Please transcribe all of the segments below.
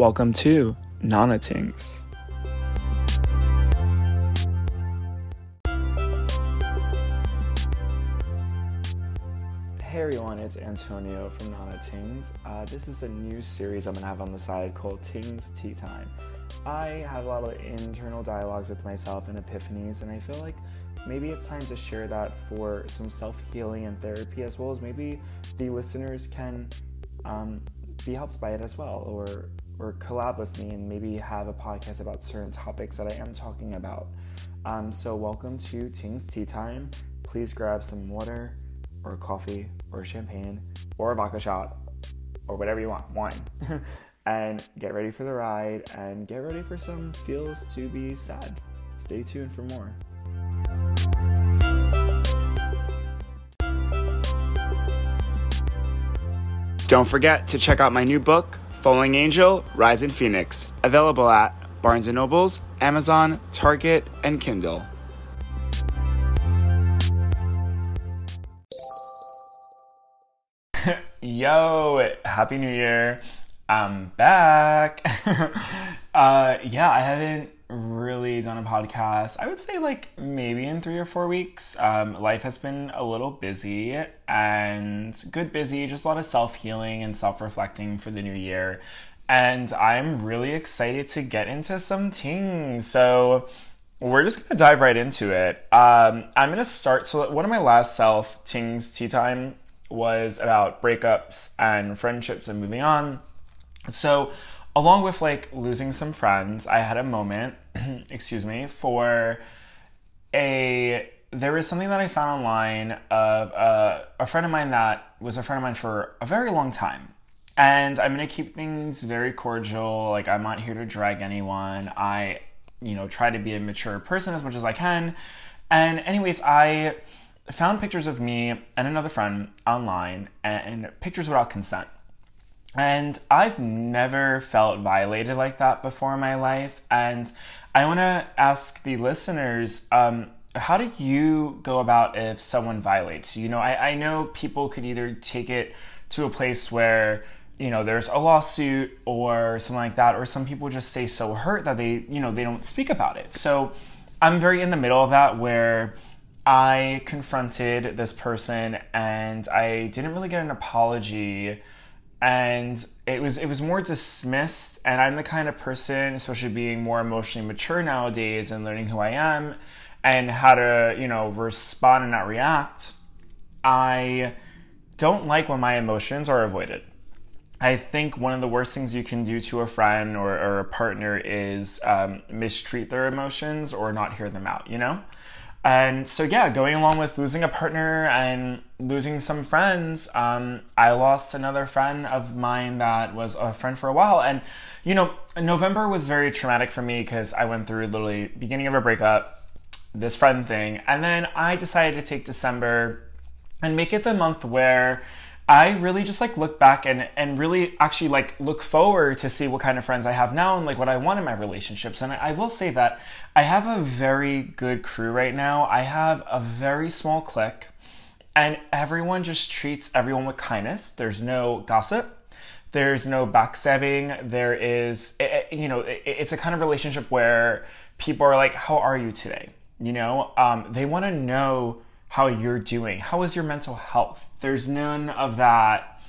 Welcome to Nana Tingz. Hey everyone, it's Antonio from Nana Tingz. Uh, this is a new series I'm gonna have on the side called Tingz Tea Time. I have a lot of internal dialogues with myself and epiphanies, and I feel like maybe it's time to share that for some self healing and therapy, as well as maybe the listeners can um, be helped by it as well, or or collab with me and maybe have a podcast about certain topics that I am talking about. Um, so welcome to Tingz Tea Time. Please grab some water or coffee or champagne or a vodka shot or whatever you want, wine. and get ready for the ride and get ready for some feels to be sad. Stay tuned for more. Don't forget to check out my new book, Falling Angel, Rise Rising Phoenix, available at Barnes & Nobles, Amazon, Target, and Kindle. Yo, happy new year. I'm back. uh, yeah, I haven't really done a podcast. I would say like maybe in three or four weeks. Um, life has been a little busy and good busy, just a lot of self healing and self reflecting for the new year. And I'm really excited to get into some things. So we're just gonna dive right into it. Um, I'm gonna start. So one of my last self Tingz tea time was about breakups and friendships and moving on. So along with like losing some friends, I had a moment, excuse me, for a there was something that I found online of uh, a friend of mine that was a friend of mine for a very long time. And I'm gonna keep things very cordial. Like I'm not here to drag anyone. I, you know, try to be a mature person as much as I can. And anyways, I found pictures of me and another friend online and pictures without consent. And I've never felt violated like that before in my life. And I want to ask the listeners um, how do you go about if someone violates you? know, I, I know people could either take it to a place where you know there's a lawsuit or something like that or some people just stay so hurt that they you know they don't speak about it so i'm very in the middle of that where i confronted this person and i didn't really get an apology and it was it was more dismissed and i'm the kind of person especially being more emotionally mature nowadays and learning who i am and how to you know respond and not react i don't like when my emotions are avoided. I think one of the worst things you can do to a friend or, or a partner is um, mistreat their emotions or not hear them out you know and so, yeah, going along with losing a partner and losing some friends, um, I lost another friend of mine that was a friend for a while. And, you know, November was very traumatic for me because I went through literally beginning of a breakup, this friend thing. And then I decided to take December and make it the month where I really just like look back and and really actually like look forward to see what kind of friends I have now and like what I want in my relationships. And I, I will say that I have a very good crew right now. I have a very small clique, and everyone just treats everyone with kindness. There's no gossip. There's no backstabbing. There is, it, you know, it, it's a kind of relationship where people are like, "How are you today?" You know, um, they want to know how you're doing. How is your mental health? There's none of that,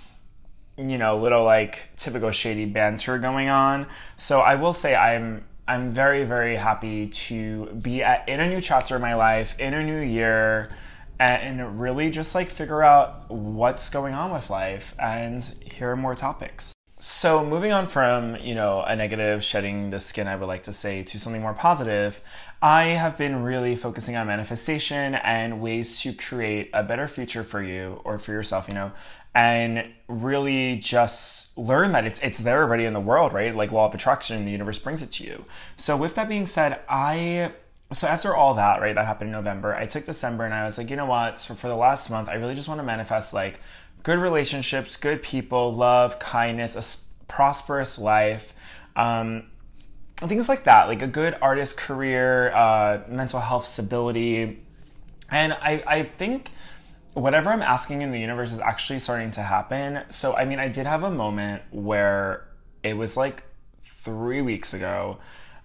you know, little like typical shady banter going on. So I will say I'm I'm very very happy to be at, in a new chapter of my life, in a new year, and really just like figure out what's going on with life and hear more topics. So moving on from, you know, a negative shedding the skin, I would like to say, to something more positive, I have been really focusing on manifestation and ways to create a better future for you or for yourself, you know, and really just learn that it's it's there already in the world, right? Like law of attraction, the universe brings it to you. So with that being said, I so after all that, right, that happened in November, I took December and I was like, you know what? So for the last month, I really just want to manifest like good relationships, good people, love, kindness, a prosperous life, um, things like that, like a good artist career, uh, mental health stability. And I, I think whatever I'm asking in the universe is actually starting to happen. So, I mean, I did have a moment where it was like three weeks ago.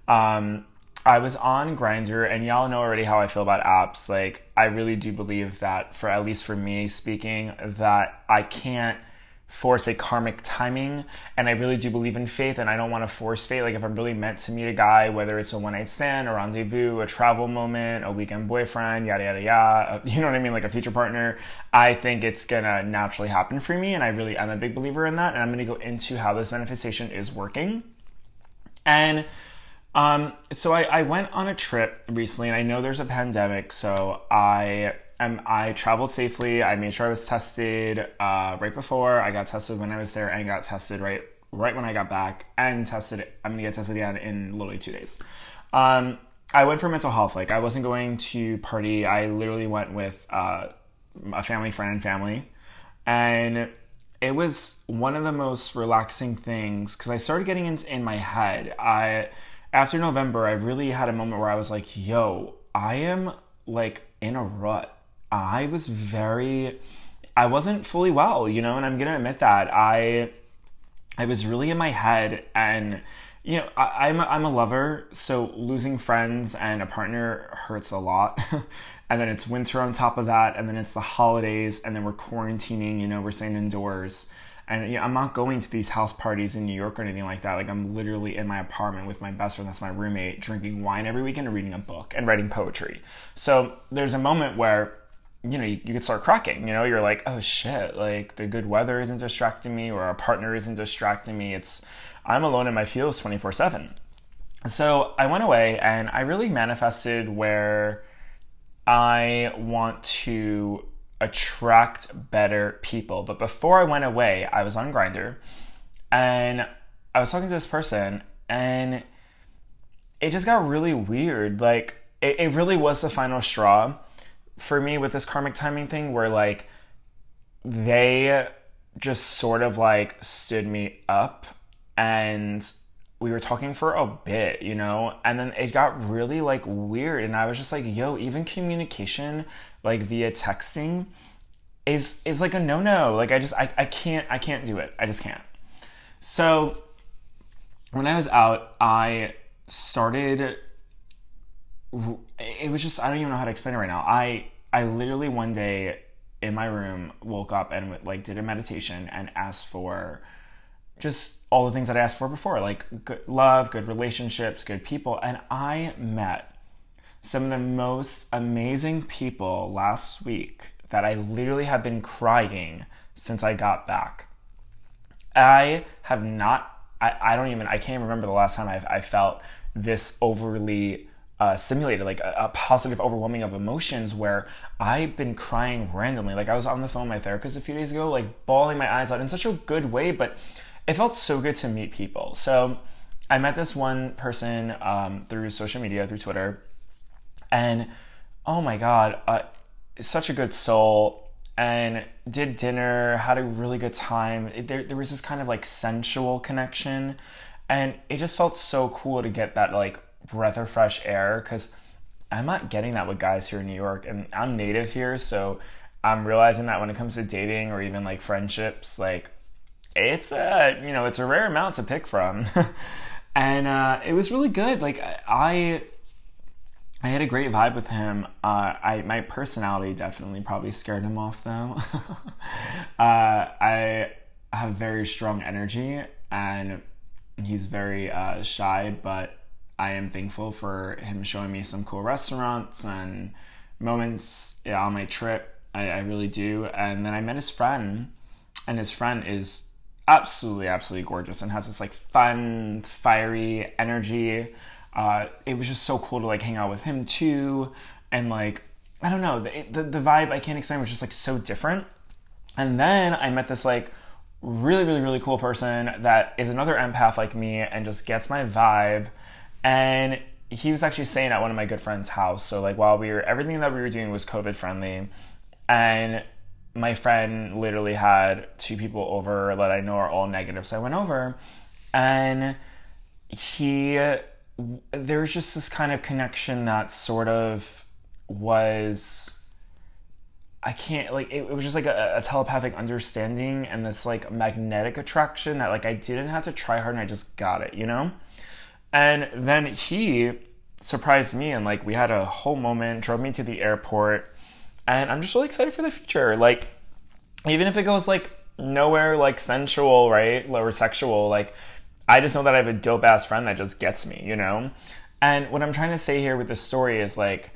Um, I was on Grindr, and y'all know already how I feel about apps. Like, I really do believe that, for at least for me speaking, that I can't force a karmic timing and i really do believe in faith and i don't want to force fate like if i'm really meant to meet a guy whether it's a one night stand a rendezvous a travel moment a weekend boyfriend yada yada yada you know what i mean? Like a future partner i think it's gonna naturally happen for me and i really am a big believer in that and i'm gonna go into how this manifestation is working. And um, so I, I went on a trip recently and i know there's a pandemic so i um, I traveled safely. I made sure I was tested uh, right before. I got tested when I was there, and got tested right right when I got back, and tested. I'm gonna get tested again in literally two days. Um, I went for mental health. Like I wasn't going to party. I literally went with uh, a family friend and family, and it was one of the most relaxing things because I started getting in, in my head. I after November, I really had a moment where I was like, "Yo, I am like in a rut." I was very I wasn't fully well, you know, and I'm gonna admit that. I I was really in my head and you know, I, am a, I'm a lover, so losing friends and a partner hurts a lot. and then it's winter on top of that, and then it's the holidays, and then we're quarantining, you know, we're staying indoors. And you know, I'm not going to these house parties in New York or anything like that. Like I'm literally in my apartment with my best friend, that's my roommate, drinking wine every weekend and reading a book and writing poetry. So there's a moment where you know, you, you could start cracking. You know, you're like, oh shit, like the good weather isn't distracting me, or our partner isn't distracting me. It's I'm alone in my feels 24 seven. So I went away and I really manifested where I want to attract better people. But before I went away, I was on Grindr and I was talking to this person and it just got really weird. Like it, it really was the final straw for me with this karmic timing thing where like they just sort of like stood me up and we were talking for a bit, you know, and then it got really like weird and I was just like, yo, even communication like via texting is is like a no-no. Like I just I, I can't I can't do it. I just can't. So when I was out, I started it was just I don't even know how to explain it right now. I I literally one day in my room woke up and like did a meditation and asked for just all the things that I asked for before, like good love, good relationships, good people, and I met some of the most amazing people last week that I literally have been crying since I got back. I have not I, I don't even I can't remember the last time I've, I felt this overly uh, simulated like a, a, positive overwhelming of emotions where I've been crying randomly. Like I was on the phone with my therapist a few days ago, like bawling my eyes out in such a good way, but it felt so good to meet people. So I met this one person um, through social media, through Twitter, and oh my god, uh, such a good soul. And did dinner, had a really good time. It, there, there was this kind of like sensual connection, and it just felt so cool to get that like breath of fresh air because I'm not getting that with guys here in New York, and I'm native here, so I'm realizing that when it comes to dating or even like friendships, like it's a you know it's a rare amount to pick from, and uh, it was really good. Like I. I had a great vibe with him. Uh, I my personality definitely probably scared him off though. uh, I have very strong energy and he's very uh, shy, but I am thankful for him showing me some cool restaurants and moments yeah, on my trip. I, I really do. And then I met his friend, and his friend is absolutely, absolutely gorgeous and has this like fun, fiery energy. Uh, it was just so cool to like hang out with him too. And like, I don't know, the, the, the vibe I can't explain was just like so different. And then I met this like really, really, really cool person that is another empath like me and just gets my vibe and he was actually staying at one of my good friend's house. So like while we were everything that we were doing was COVID friendly, and my friend literally had two people over that I know are all negative. So I went over, and he there was just this kind of connection that sort of was I can't like it, it was just like a, a, telepathic understanding and this like magnetic attraction that like I didn't have to try hard and I just got it, you know? And then he surprised me and like we had a whole moment, drove me to the airport, and I'm just really excited for the future. Like even if it goes like nowhere like sensual, right? Or sexual, like I just know that I have a dope ass friend that just gets me, you know? And what I'm trying to say here with this story is like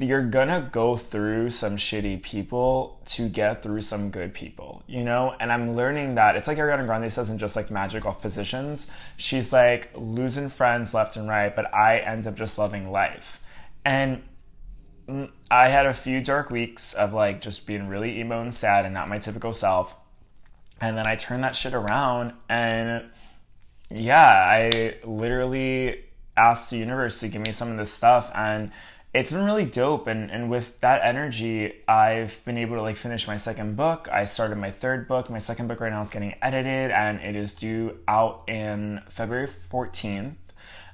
you're gonna go through some shitty people to get through some good people, you know? And I'm learning that it's like Ariana Grande says in just like magic off positions. She's like losing friends left and right, but I end up just loving life. And mm, I had a few dark weeks of like just being really emo and sad and not my typical self. And then I turned that shit around and yeah, I literally asked the universe to give me some of this stuff and it's been really dope and, and with that energy i've been able to like finish my second book. I started my third book. My second book right now is getting edited and it is due out in february 14th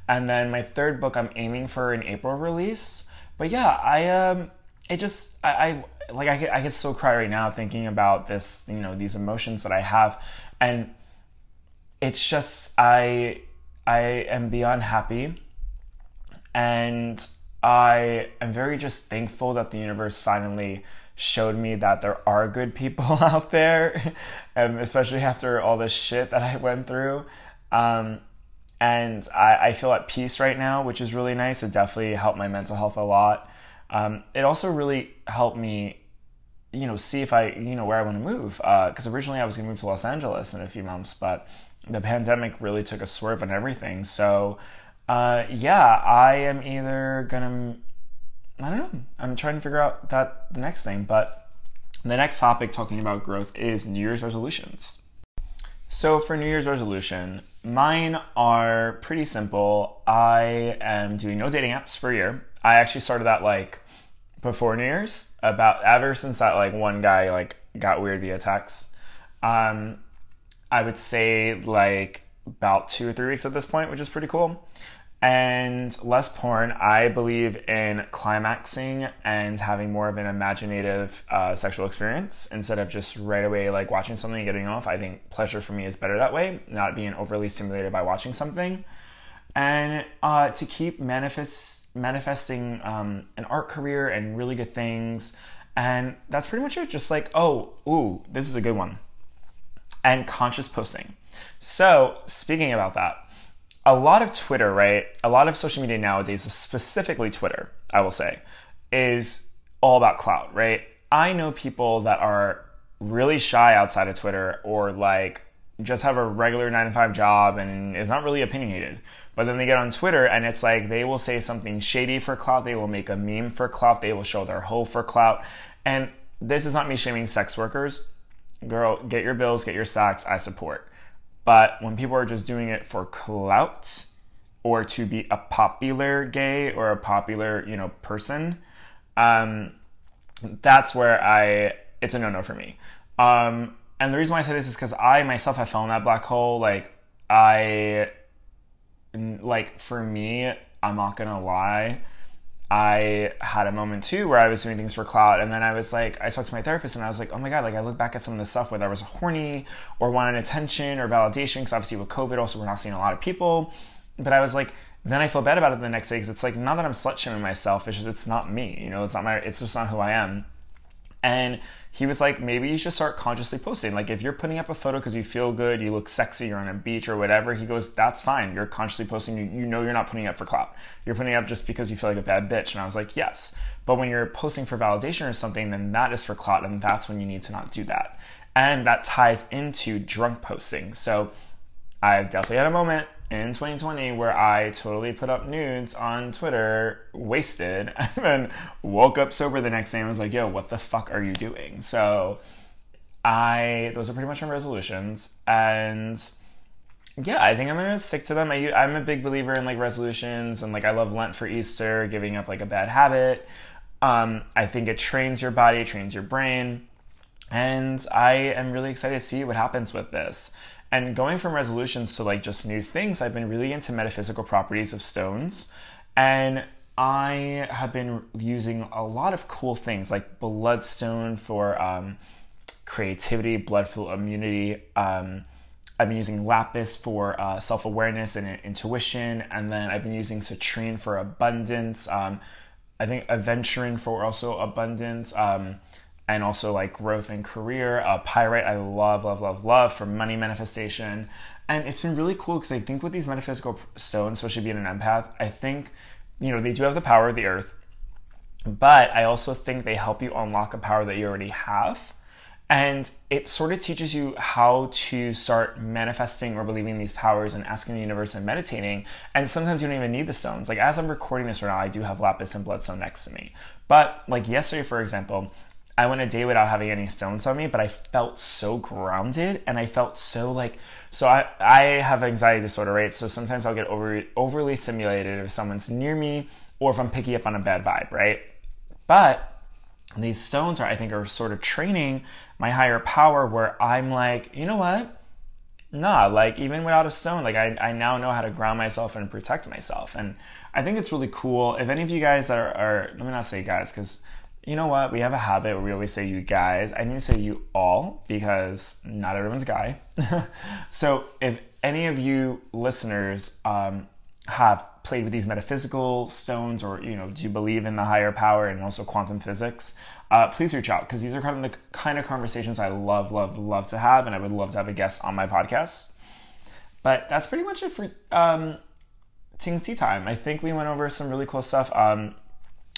and then my third book i'm aiming for an april release. But yeah i um it just i, I like I get, I get so cry right now thinking about this you know these emotions that i have. And it's just i i am beyond happy and I am very just thankful that the universe finally showed me that there are good people out there, and especially after all this shit that I went through. Um, and I, I, feel at peace right now, which is really nice. It definitely helped my mental health a lot. Um, it also really helped me, you know, see if I, you know, where I want to move. Because uh, originally I was going to move to Los Angeles in a few months, but the pandemic really took a swerve on everything. So uh, yeah, I am either gonna, I don't know, I'm trying to figure out that the next thing, but the next topic talking about growth is New Year's resolutions. So for New Year's resolution, mine are pretty simple. I am doing no dating apps for a year. I actually started that like before New Year's, about ever since that like one guy like got weird via text. Um, I would say like about two or three weeks at this point, which is pretty cool and less porn. I believe in climaxing and having more of an imaginative uh, sexual experience instead of just right away like watching something and getting off. I think pleasure for me is better that way, not being overly stimulated by watching something. And uh, to keep manifest manifesting um, an art career and really good things. And that's pretty much it. Just like, oh, ooh, this is a good one. And conscious posting. So, speaking about that, a lot of Twitter, right? A lot of social media nowadays, specifically Twitter, I will say, is all about clout, right? I know people that are really shy outside of Twitter or like just have a regular nine to five job and is not really opinionated. But then they get on Twitter and it's like they will say something shady for clout, they will make a meme for clout, they will show their hoe for clout. And this is not me shaming sex workers. Girl, get your bills, get your socks, I support. But when people are just doing it for clout or to be a popular gay or a popular, you know, person, um, that's where I it's a no no for me. Um, and the reason why I say this is because I myself have fallen in that black hole. Like I, like for me, I'm not gonna lie. I had a moment too where I was doing things for clout, and then I was like, I talked to my therapist, and I was like, oh my god, like I look back at some of the stuff whether I was horny or wanted attention or validation, because obviously with COVID, also we're not seeing a lot of people. But I was like, then I feel bad about it the next day because it's like not that I'm slut shaming myself, it's just it's not me, you know, it's not my, it's just not who I am. And he was like, maybe you should start consciously posting. Like, if you're putting up a photo because you feel good, you look sexy, you're on a beach or whatever, he goes, that's fine. You're consciously posting. You, you know you're not putting up for clout. You're putting up just because you feel like a bad bitch. And I was like, yes. But when you're posting for validation or something, then that is for clout. And that's when you need to not do that. And that ties into drunk posting. So I've definitely had a moment in 2020 where I totally put up nudes on Twitter, wasted, and then woke up sober the next day and was like, yo, what the fuck are you doing? So I, those are pretty much my resolutions. And yeah, I think I'm gonna stick to them. I, I'm a big believer in like resolutions and like I love Lent for Easter, giving up like a bad habit. Um, I think it trains your body, trains your brain. And I am really excited to see what happens with this. And going from resolutions to like just new things, I've been really into metaphysical properties of stones. And I have been using a lot of cool things like Bloodstone for um, creativity, blood flow immunity. Um, I've been using Lapis for uh, self awareness and intuition, and then I've been using Citrine for abundance. Um, I think Aventurine for also abundance, um, and also like growth and career. Uh, Pyrite, I love, love, love, love for money manifestation. And it's been really cool because I think with these metaphysical stones, especially being an empath, I think, you know, they do have the power of the earth, but I also think they help you unlock a power that you already have. And it sort of teaches you how to start manifesting or believing these powers and asking the universe and meditating. And sometimes you don't even need the stones. Like as I'm recording this right now, I do have lapis and bloodstone next to me. But like yesterday, for example, I went a day without having any stones on me, but I felt so grounded and I felt so like so I, I have anxiety disorder, right? So sometimes I'll get over, overly stimulated if someone's near me or if I'm picking up on a bad vibe, right? But these stones are, I think, are sort of training my higher power where I'm like, you know what? Nah, like even without a stone, like I, I now know how to ground myself and protect myself. And I think it's really cool. If any of you guys are, are let me not say guys, because you know what? We have a habit where we always say you guys. I need to say you all because not everyone's guy. so if any of you listeners um, have played with these metaphysical stones or you know do you believe in the higher power and also quantum physics uh, please reach out because these are kind of the kind of conversations i love love love to have and i would love to have a guest on my podcast but that's pretty much it for um, Tingz Tea Time. I think we went over some really cool stuff. Um,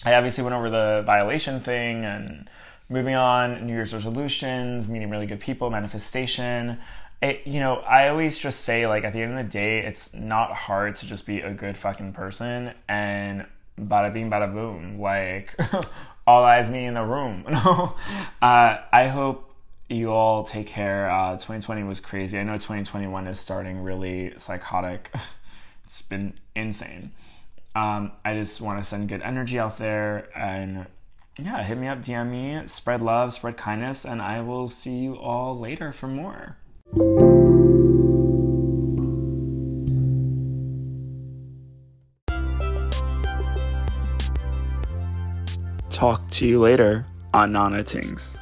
I obviously went over the violation thing and moving on, New Year's resolutions, meeting really good people, manifestation. It, you know, I always just say, like, at the end of the day, it's not hard to just be a good fucking person and bada bing, bada boom. Like, all eyes me in the room. uh, I hope you all take care. Uh, 2020 was crazy. I know 2021 is starting really psychotic. it's been insane. Um, I just want to send good energy out there and yeah, hit me up, DM me, spread love, spread kindness, and I will see you all later for more. Talk to you later on Nana Tingz.